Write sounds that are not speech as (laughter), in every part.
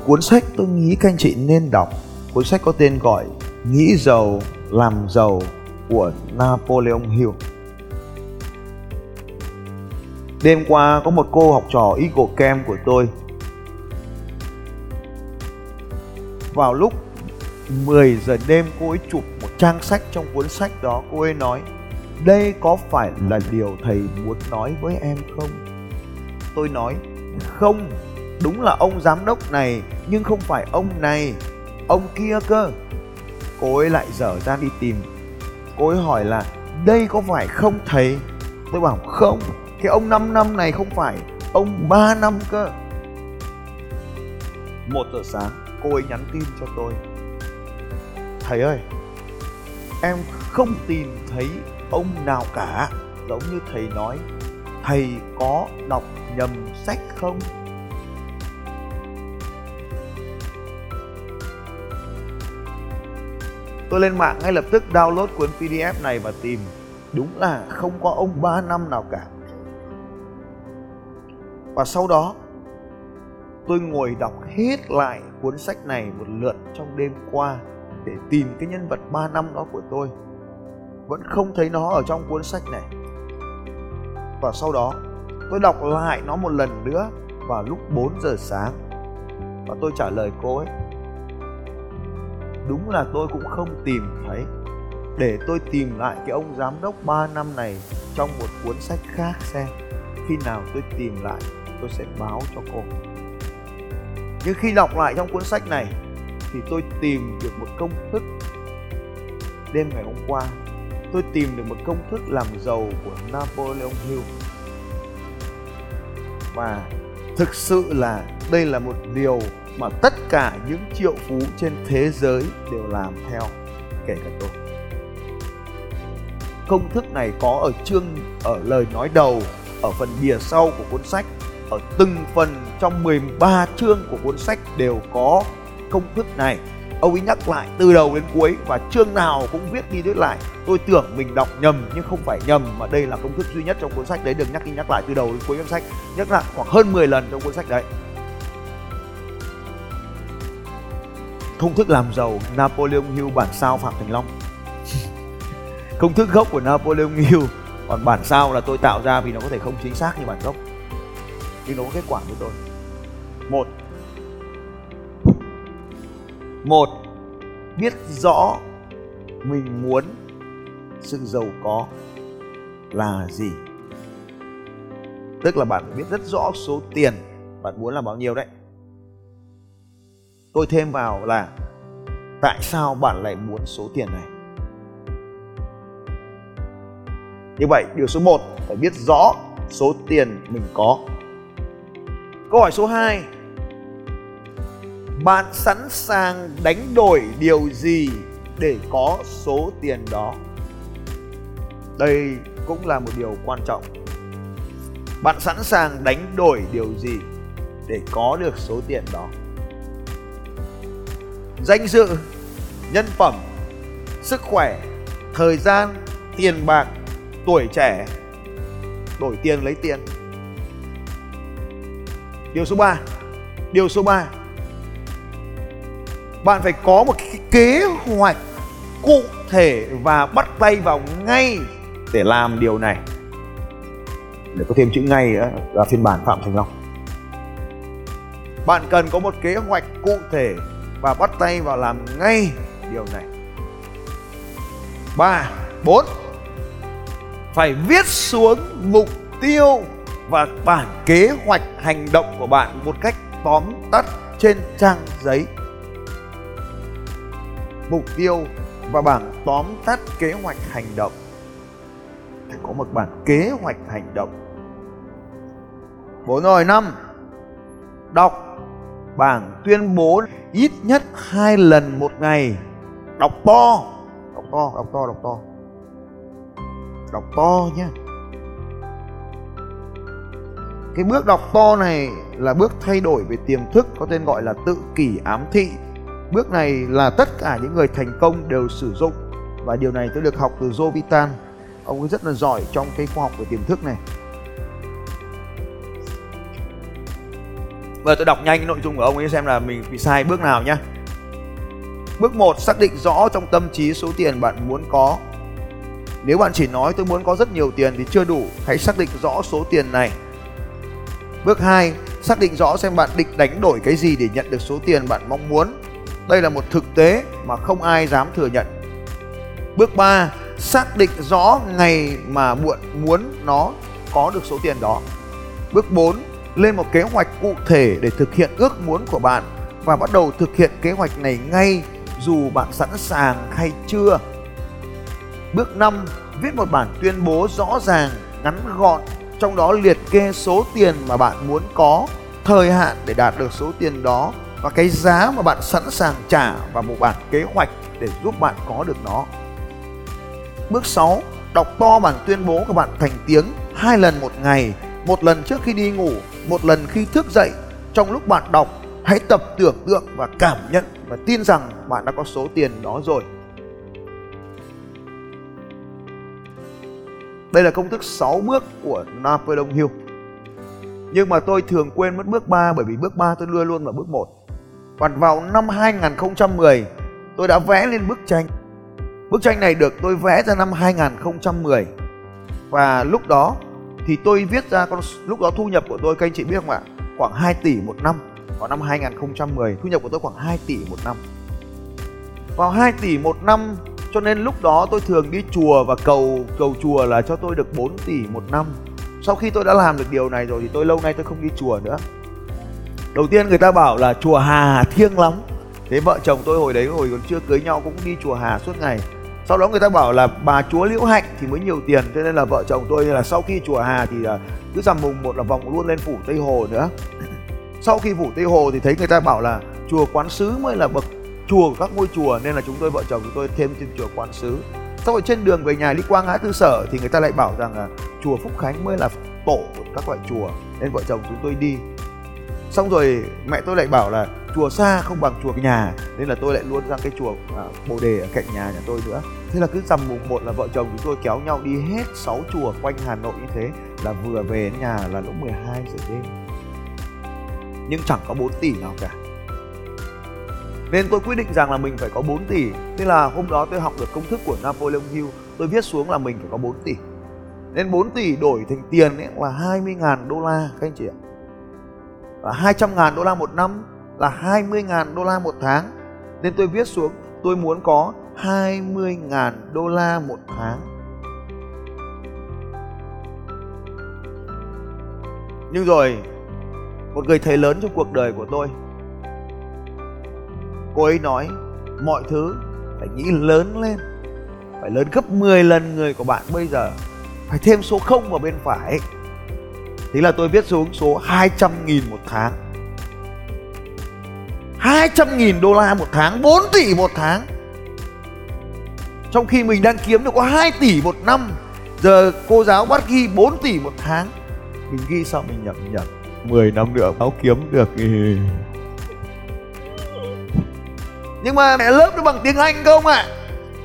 một cuốn sách tôi nghĩ các anh chị nên đọc. Cuốn sách có tên gọi nghĩ giàu, làm giàu của Napoleon Hill. Đêm qua có một cô học trò Eagle Camp của tôi. Vào lúc 10 giờ đêm, cô ấy chụp một trang sách trong cuốn sách đó. Cô ấy nói, đây có phải là điều thầy muốn nói với em không? Tôi nói, không đúng là ông giám đốc này, nhưng không phải ông này. Ông kia cơ. Cô ấy lại dở ra đi tìm. Cô ấy hỏi là, đây có phải không thầy? Tôi bảo, không, cái ông 5 năm này không phải, ông 3 năm cơ. Một giờ sáng, cô ấy nhắn tin cho tôi. Thầy ơi, em không tìm thấy ông nào cả. Giống như thầy nói, thầy có đọc nhầm sách không? Tôi lên mạng ngay lập tức download cuốn PDF này và tìm. Đúng là không có ông 3 năm nào cả. Và sau đó, tôi ngồi đọc hết lại cuốn sách này một lượt trong đêm qua để tìm cái nhân vật 3 năm đó của tôi. Vẫn không thấy nó ở trong cuốn sách này. Và sau đó, tôi đọc lại nó một lần nữa vào lúc 4 giờ sáng. Và tôi trả lời cô ấy đúng là tôi cũng không tìm, thấy. Để tôi tìm lại cái ông giám đốc 3 năm này trong một cuốn sách khác xem. Khi nào tôi tìm lại, tôi sẽ báo cho cô. Nhưng khi đọc lại trong cuốn sách này, thì tôi tìm được một công thức. Đêm ngày hôm qua, tôi tìm được một công thức làm giàu của Napoleon Hill. Và thực sự là đây là một điều mà tất cả những triệu phú trên thế giới đều làm theo, kể cả tôi. Công thức này có ở chương, ở lời nói đầu, ở phần bìa sau của cuốn sách, ở từng phần trong 13 chương của cuốn sách đều có công thức này. Ông ấy nhắc lại từ đầu đến cuối và chương nào cũng viết đi viết lại. Tôi tưởng mình đọc nhầm nhưng không phải nhầm mà đây là công thức duy nhất trong cuốn sách đấy đừng nhắc đi nhắc lại từ đầu đến cuối cuốn sách. Nhắc lại khoảng hơn 10 lần trong cuốn sách đấy. Công thức làm giàu, Napoleon Hill bản sao Phạm Thành Long. (laughs) Công thức gốc của Napoleon Hill, còn bản sao là tôi tạo ra vì nó có thể không chính xác như bản gốc. Nhưng nó có kết quả với tôi. Một. Một. Biết rõ mình muốn sự giàu có là gì. Tức là bạn biết rất rõ số tiền bạn muốn là bao nhiêu đấy tôi thêm vào là, tại sao bạn lại muốn số tiền này? Như vậy, điều số 1 phải biết rõ số tiền mình có. Câu hỏi số 2 bạn sẵn sàng đánh đổi điều gì để có số tiền đó? Đây cũng là một điều quan trọng. Bạn sẵn sàng đánh đổi điều gì để có được số tiền đó? Danh dự, nhân phẩm, sức khỏe, thời gian, tiền bạc, tuổi trẻ. Đổi tiền lấy tiền. Điều số 3 điều số 3 bạn phải có một cái kế hoạch cụ thể và bắt tay vào ngay để làm điều này. Để có thêm chữ ngay là phiên bản phạm thành long. Bạn cần có một kế hoạch cụ thể và bắt tay vào làm ngay điều này. Ba, bốn. Phải viết xuống mục tiêu và bản kế hoạch hành động của bạn một cách tóm tắt trên trang giấy. Mục tiêu và bảng tóm tắt kế hoạch hành động. Phải có một bản kế hoạch hành động. 4 rồi, năm. Đọc bảng tuyên bố ít nhất hai lần một ngày. Đọc to đọc to đọc to đọc to. Đọc to nhé cái bước đọc to này là bước thay đổi về tiềm thức, có tên gọi là tự kỷ ám thị. Bước này là tất cả những người thành công đều sử dụng. Và điều này tôi được học từ Joe Vitan ông ấy rất là giỏi trong cái khoa học về tiềm thức này. Và tôi đọc nhanh nội dung của ông ấy xem là mình bị sai bước nào nhé. Bước 1 xác định rõ trong tâm trí số tiền bạn muốn có. Nếu bạn chỉ nói tôi muốn có rất nhiều tiền thì chưa đủ, hãy xác định rõ số tiền này. Bước 2, xác định rõ xem bạn định đánh đổi cái gì để nhận được số tiền bạn mong muốn. Đây là một thực tế mà không ai dám thừa nhận. Bước 3, xác định rõ ngày mà muộn muốn nó có được số tiền đó. Bước 4, lên một kế hoạch cụ thể để thực hiện ước muốn của bạn và bắt đầu thực hiện kế hoạch này ngay dù bạn sẵn sàng hay chưa. Bước 5, viết một bản tuyên bố rõ ràng, ngắn gọn, trong đó liệt kê số tiền mà bạn muốn có, thời hạn để đạt được số tiền đó và cái giá mà bạn sẵn sàng trả và một bản kế hoạch để giúp bạn có được nó. Bước 6, đọc to bản tuyên bố của bạn thành tiếng hai lần một ngày, một lần trước khi đi ngủ một lần khi thức dậy, trong lúc bạn đọc, hãy tập tưởng tượng và cảm nhận và tin rằng bạn đã có số tiền đó rồi Đây là công thức 6 bước của Napoleon Hill. Nhưng mà tôi thường quên mất bước 3 bởi vì bước 3 tôi đưa luôn vào bước 1. Còn vào năm 2010 tôi đã vẽ lên bức tranh. Bức tranh này được tôi vẽ ra năm 2010. Và lúc đó thì tôi viết ra con lúc đó thu nhập của tôi, các anh chị biết không ạ? Khoảng 2 tỷ một năm vào năm 2010 thu nhập của tôi khoảng 2 tỷ một năm. Vào 2 tỷ một năm, cho nên lúc đó tôi thường đi chùa và cầu cầu chùa là cho tôi được 4 tỷ một năm. Sau khi tôi đã làm được điều này rồi thì tôi, lâu nay tôi không đi chùa nữa. Đầu tiên người ta bảo là chùa hà thiêng lắm. Thế vợ chồng tôi hồi đấy hồi còn chưa cưới nhau cũng đi chùa hà suốt ngày sau đó người ta bảo là bà chúa liễu hạnh thì mới nhiều tiền cho nên là vợ chồng tôi là sau khi chùa hà thì à, cứ rằm mùng một là vòng luôn lên phủ tây hồ nữa. (laughs) Sau khi phủ tây hồ thì thấy người ta bảo là chùa quán sứ mới là bậc chùa của các ngôi chùa, nên là chúng tôi, vợ chồng chúng tôi thêm trên chùa quán sứ. Sau rồi trên đường về nhà đi qua ngã tư sở thì người ta lại bảo rằng là chùa phúc khánh mới là tổ của các loại chùa, nên vợ chồng chúng tôi đi. Xong rồi mẹ tôi lại bảo là chùa xa không bằng chùa nhà nên là tôi lại luôn ra cái chùa à, bồ đề ở cạnh nhà nhà tôi nữa. Thế là cứ rằm mùng một là vợ chồng chúng tôi kéo nhau đi hết 6 chùa quanh hà nội như thế là vừa về đến nhà là lúc 12 giờ đêm. Nhưng chẳng có 4 tỷ nào cả. Nên tôi quyết định rằng là mình phải có 4 tỷ. Thế là hôm đó tôi học được công thức của Napoleon Hill Tôi viết xuống là mình phải có 4 tỷ. Nên 4 tỷ đổi thành tiền ấy là 20.000 đô la các anh chị ạ. Và 200.000 đô la một năm là 20.000 đô la một tháng. Nên tôi viết xuống, tôi muốn có 20.000 đô la một tháng. Nhưng rồi, Một người thầy lớn trong cuộc đời của tôi, Cô ấy nói, Mọi thứ phải nghĩ lớn lên, Phải lớn gấp 10 lần người của bạn bây giờ, Phải thêm số 0 vào bên phải. Thế là tôi viết xuống số 200.000 một tháng. 200 nghìn đô la một tháng 4 tỷ một tháng. Trong khi mình đang kiếm được có 2 tỷ một năm, Giờ cô giáo bắt ghi 4 tỷ một tháng. Mình ghi sao mình nhận nhận 10 năm nữa báo kiếm được Nhưng mà mẹ lớp nó bằng tiếng Anh không ạ? À?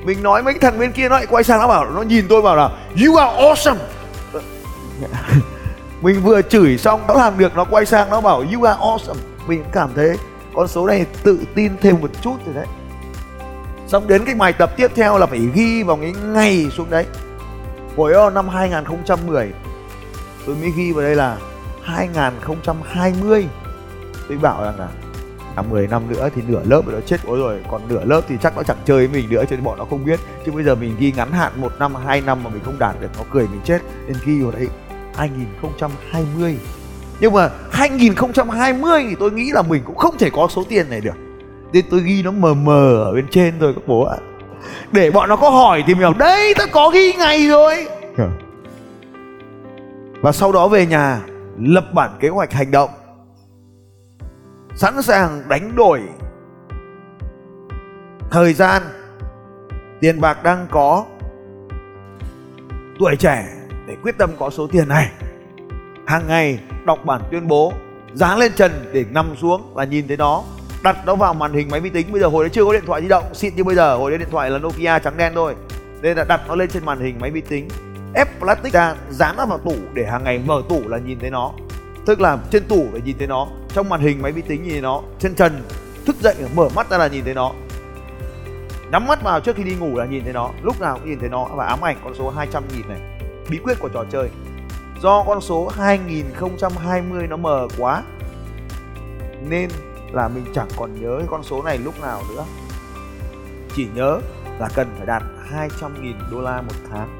Mình nói mấy thằng bên kia nó lại quay sang nó bảo, Nó nhìn tôi bảo là, You are awesome. (laughs) Mình vừa chửi xong, nó làm được Nó quay sang, nó bảo, You are awesome. Mình cảm thấy con số này tự tin thêm một chút rồi đấy. Xong đến cái bài tập tiếp theo là phải ghi vào cái ngày xuống đấy. Hồi đó năm 2010 tôi mới ghi vào đây là 2020 tôi bảo rằng là à, 10 năm nữa thì nửa lớp nó chết ối rồi còn nửa lớp thì chắc nó chẳng chơi với mình nữa cho nên bọn nó không biết. Chứ bây giờ mình ghi ngắn hạn một năm hai năm mà mình không đạt được nó cười mình chết. Nên ghi vào đấy 2020 nhưng mà 2020 thì tôi nghĩ là mình cũng không thể có số tiền này được. Nên tôi ghi nó mờ mờ ở bên trên thôi các bố ạ. Để bọn nó có hỏi tìm hiểu đây tôi có ghi ngày rồi. Và sau đó về nhà lập bản kế hoạch hành động. Sẵn sàng đánh đổi thời gian tiền bạc đang có tuổi trẻ để quyết tâm có số tiền này hàng ngày đọc bản tuyên bố giá lên trần để nằm xuống là nhìn thấy nó. Đặt nó vào màn hình máy vi tính, bây giờ hồi đấy chưa có điện thoại di động, xịn như bây giờ, hồi đấy điện thoại là Nokia trắng đen thôi. Nên là đặt nó lên trên màn hình máy vi tính, ép plastic ra, dán nó vào tủ để hàng ngày mở tủ là nhìn thấy nó. Tức là trên tủ để nhìn thấy nó, trong màn hình máy vi tính nhìn thấy nó, trên trần thức dậy, mở mắt ra là nhìn thấy nó. Nhắm mắt vào trước khi đi ngủ là nhìn thấy nó, lúc nào cũng nhìn thấy nó và ám ảnh con số 200 nghìn này. Bí quyết của trò chơi do con số 2020 nó mờ quá nên là mình chẳng còn nhớ cái con số này lúc nào nữa. Chỉ nhớ là cần phải đạt 200.000 đô la một tháng.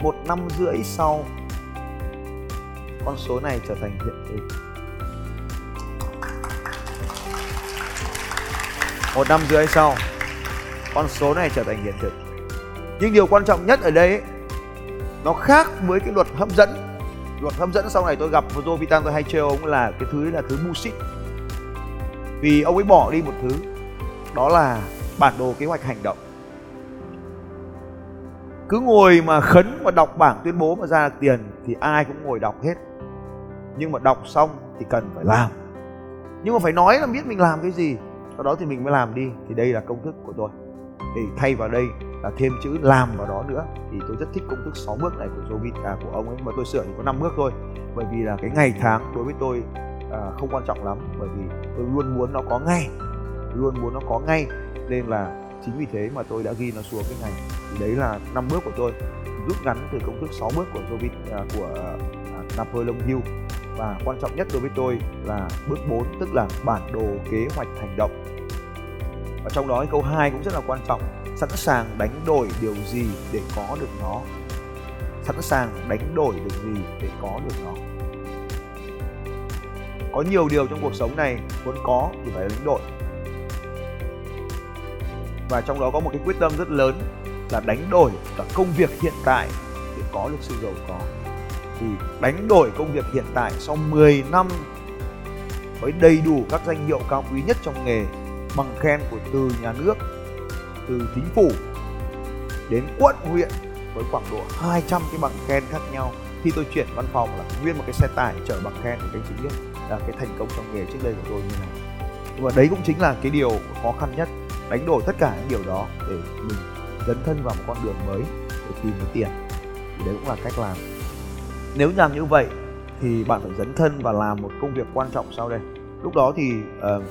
Một năm rưỡi sau con số này trở thành hiện thực. Một năm rưỡi sau con số này trở thành hiện thực. Nhưng điều quan trọng nhất ở đây ấy, nó khác với cái luật hấp dẫn. Luật hấp dẫn sau này tôi gặp Joe Vitan tôi hay trêu ông là cái thứ là thứ music vì ông ấy bỏ đi một thứ, đó là bản đồ kế hoạch hành động. Cứ ngồi mà khấn và đọc bảng tuyên bố mà ra được tiền thì ai cũng ngồi đọc hết. Nhưng mà đọc xong thì cần phải làm. Nhưng mà phải nói là biết mình làm cái gì, sau đó thì mình mới làm đi. Thì đây là công thức của tôi. Thì thay vào đây thêm chữ làm vào đó nữa. Thì tôi rất thích công thức 6 bước này của Jovit à, của ông ấy. Mà tôi sửa chỉ có 5 bước thôi. Bởi vì là cái ngày tháng đối với tôi à, không quan trọng lắm. Bởi vì tôi luôn muốn nó có ngay. Luôn muốn nó có ngay. Nên là chính vì thế mà tôi đã ghi nó xuống cái ngày. Thì đấy là năm bước của tôi. Rút ngắn từ công thức 6 bước của Jovit à, của à, Napoleon Hill. Và quan trọng nhất đối với tôi là bước 4 tức là bản đồ kế hoạch hành động. Và trong đó câu 2 cũng rất là quan trọng sẵn sàng đánh đổi điều gì để có được nó? Sẵn sàng đánh đổi được gì để có được nó? Có nhiều điều trong cuộc sống này muốn có thì phải đánh đổi. Và trong đó có một cái quyết tâm rất lớn là đánh đổi cả công việc hiện tại để có được sự giàu có. Thì đánh đổi công việc hiện tại sau 10 năm với đầy đủ các danh hiệu cao quý nhất trong nghề, bằng khen của từ nhà nước từ chính phủ đến quận huyện với khoảng độ 200 cái bằng khen khác nhau. Khi tôi chuyển văn phòng là nguyên một cái xe tải chở bằng khen để các anh chị biết là cái thành công trong nghề trước đây của tôi như nào và đấy cũng chính là cái điều khó khăn nhất đánh đổi tất cả những điều đó để mình dấn thân vào một con đường mới để tìm được tiền. Thì đấy cũng là cách làm. Nếu làm như vậy thì bạn phải dấn thân và làm một công việc quan trọng sau đây. Lúc đó thì uh,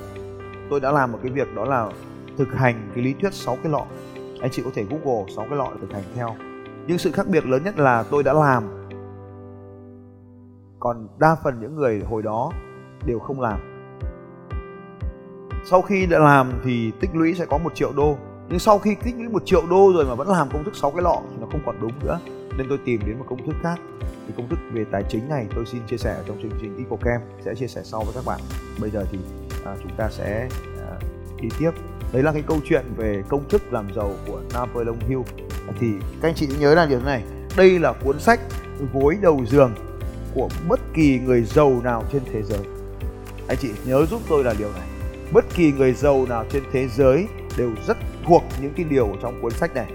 tôi đã làm một cái việc đó là thực hành cái lý thuyết 6 cái lọ. Anh chị có thể google 6 cái lọ để thực hành theo. Nhưng sự khác biệt lớn nhất là tôi đã làm. Còn đa phần những người hồi đó đều không làm. Sau khi đã làm thì tích lũy sẽ có một triệu đô. Nhưng sau khi tích lũy một triệu đô rồi mà vẫn làm công thức 6 cái lọ thì nó không còn đúng nữa. Nên tôi tìm đến một công thức khác. Thì công thức về tài chính này tôi xin chia sẻ trong chương trình EcoCam sẽ chia sẻ sau với các bạn. Bây giờ thì à, chúng ta sẽ à, đi tiếp đấy là cái câu chuyện về công thức làm giàu của Napoleon Hill. Thì các anh chị nhớ là điều này. Đây là cuốn sách gối đầu giường của bất kỳ người giàu nào trên thế giới. Anh chị nhớ giúp tôi là điều này. Bất kỳ người giàu nào trên thế giới đều rất thuộc những cái điều trong cuốn sách này.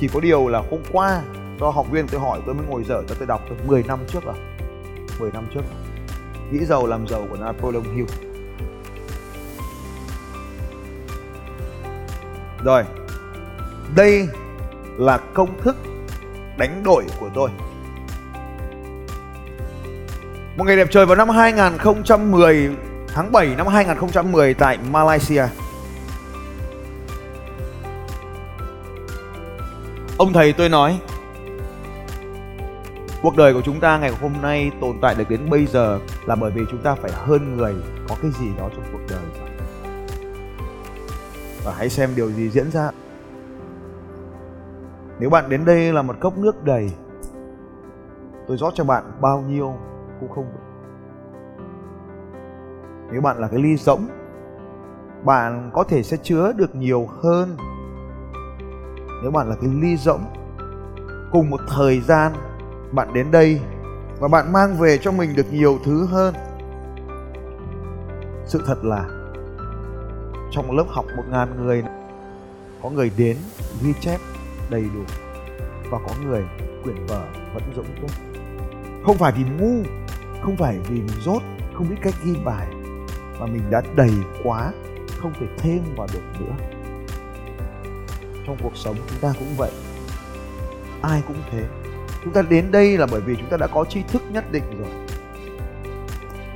Chỉ có điều là hôm qua, do học viên tôi hỏi tôi mới ngồi dở cho tôi đọc từ 10 năm trước rồi. 10 năm trước. Nghĩ giàu làm giàu của Napoleon Hill. Rồi, đây là công thức đánh đổi của tôi. Một ngày đẹp trời vào năm 2010 tháng 7 năm 2010 tại Malaysia. Ông thầy tôi nói Cuộc đời của chúng ta ngày hôm nay tồn tại được đến bây giờ là bởi vì chúng ta phải hơn người có cái gì đó trong cuộc đời và hãy xem điều gì diễn ra. Nếu bạn đến đây là một cốc nước đầy, tôi rót cho bạn bao nhiêu cũng không đủ nếu bạn là cái ly rỗng, bạn có thể sẽ chứa được nhiều hơn. Nếu bạn là cái ly rỗng, cùng một thời gian bạn đến đây và bạn mang về cho mình được nhiều thứ hơn. Sự thật là trong một lớp học một ngàn người có người đến, ghi chép đầy đủ. Và có người quyển vở vẫn rỗng tuếch không phải vì ngu, không phải vì mình dốt không biết cách ghi bài, mà mình đã đầy quá, không thể thêm vào được nữa. Trong cuộc sống chúng ta cũng vậy. Ai cũng thế. Chúng ta đến đây là bởi vì chúng ta đã có tri thức nhất định rồi.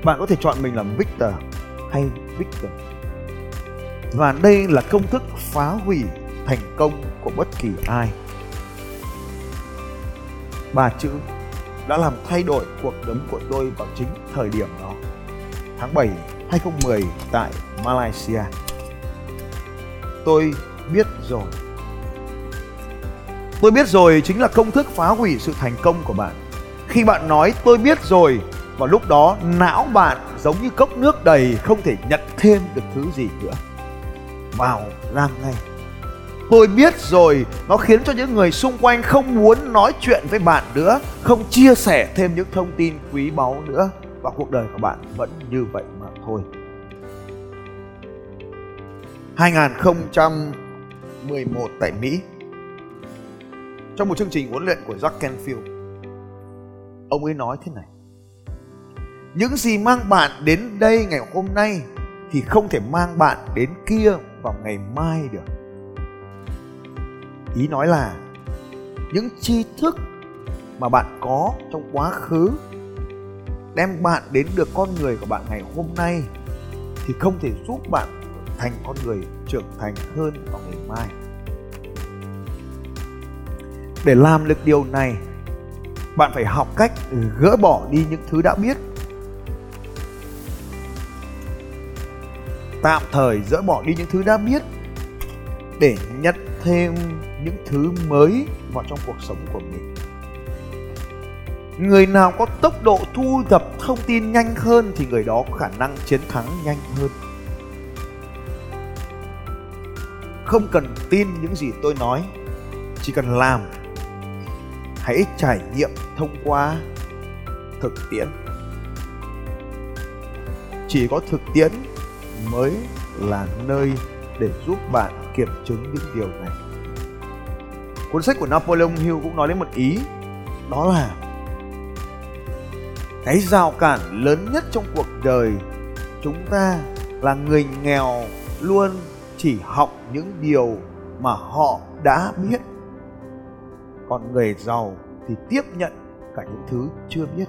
Bạn có thể chọn mình làm victor hay Victor và đây là công thức phá hủy thành công của bất kỳ ai. Ba chữ đã làm thay đổi cuộc sống của tôi vào chính thời điểm đó. Tháng 7 2010 tại Malaysia. Tôi biết rồi. Tôi biết rồi chính là công thức phá hủy sự thành công của bạn. Khi bạn nói tôi biết rồi và lúc đó não bạn giống như cốc nước đầy không thể nhận thêm được thứ gì nữa vào làm ngay tôi biết rồi, nó khiến cho những người xung quanh không muốn nói chuyện với bạn nữa, không chia sẻ thêm những thông tin quý báu nữa. Và cuộc đời của bạn vẫn như vậy mà thôi. 2011 tại Mỹ. Trong một chương trình huấn luyện của Jack Canfield, ông ấy nói thế này. Những gì mang bạn đến đây ngày hôm nay thì không thể mang bạn đến kia vào ngày mai được. Ý nói là, những tri thức mà bạn có trong quá khứ đem bạn đến được con người của bạn ngày hôm nay thì không thể giúp bạn thành con người trưởng thành hơn vào ngày mai. Để làm được điều này, bạn phải học cách gỡ bỏ đi những thứ đã biết. Tạm thời dỡ bỏ đi những thứ đã biết, để nhận thêm những thứ mới vào trong cuộc sống của mình. Người nào có tốc độ thu thập thông tin nhanh hơn thì người đó có khả năng chiến thắng nhanh hơn. Không cần tin những gì tôi nói, chỉ cần làm. Hãy trải nghiệm thông qua thực tiễn. Chỉ có thực tiễn mới là nơi để giúp bạn kiểm chứng những điều này. Cuốn sách của napoleon hill cũng nói đến một ý, đó là cái rào cản lớn nhất trong cuộc đời, chúng ta là người nghèo luôn chỉ học những điều mà họ đã biết. Còn người giàu thì tiếp nhận cả những thứ chưa biết.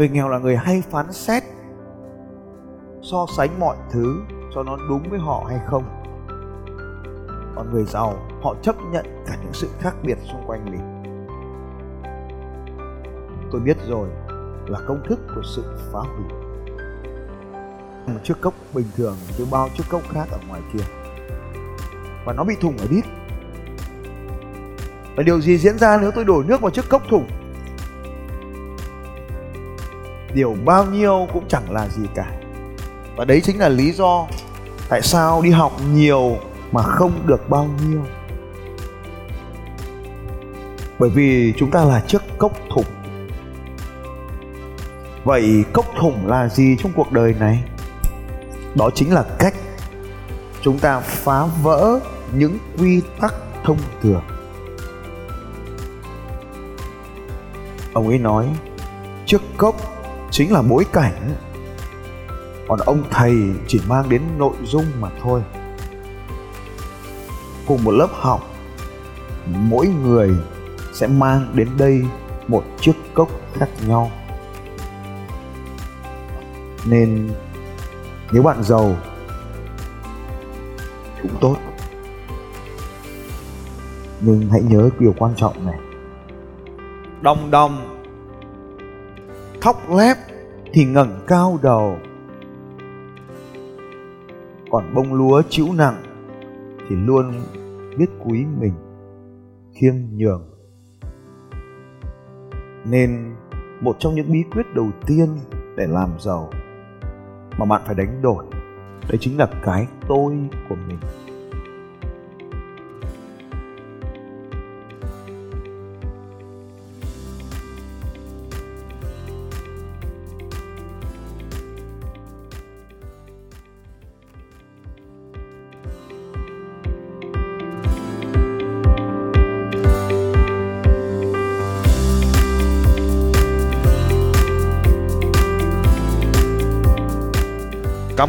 Người nghèo là người hay phán xét, so sánh mọi thứ cho nó đúng với họ hay không. Còn người giàu, họ chấp nhận cả những sự khác biệt xung quanh mình. Tôi biết rồi là công thức của sự phá hủy. Một chiếc cốc bình thường với bao chiếc cốc khác ở ngoài kia. Và nó bị thủng ở đít. Và điều gì diễn ra nếu tôi đổ nước vào chiếc cốc thủng? Điều bao nhiêu cũng chẳng là gì cả. Và đấy chính là lý do tại sao đi học nhiều mà không được bao nhiêu. Bởi vì chúng ta là chiếc cốc thủng. Vậy cốc thủng là gì trong cuộc đời này? Đó chính là cách chúng ta phá vỡ những quy tắc thông thường. Ông ấy nói, chiếc cốc chính là bối cảnh. Còn ông thầy chỉ mang đến nội dung mà thôi. Cùng một lớp học, mỗi người sẽ mang đến đây một chiếc cốc khác nhau. Nên nếu bạn giàu, cũng tốt. Nhưng hãy nhớ điều quan trọng này. Đồng đồng thóc lép thì ngẩng cao đầu. Còn bông lúa chịu nặng thì luôn biết quý mình khiêm nhường. Nên một trong những bí quyết đầu tiên để làm giàu mà bạn phải đánh đổi, đấy chính là cái tôi của mình.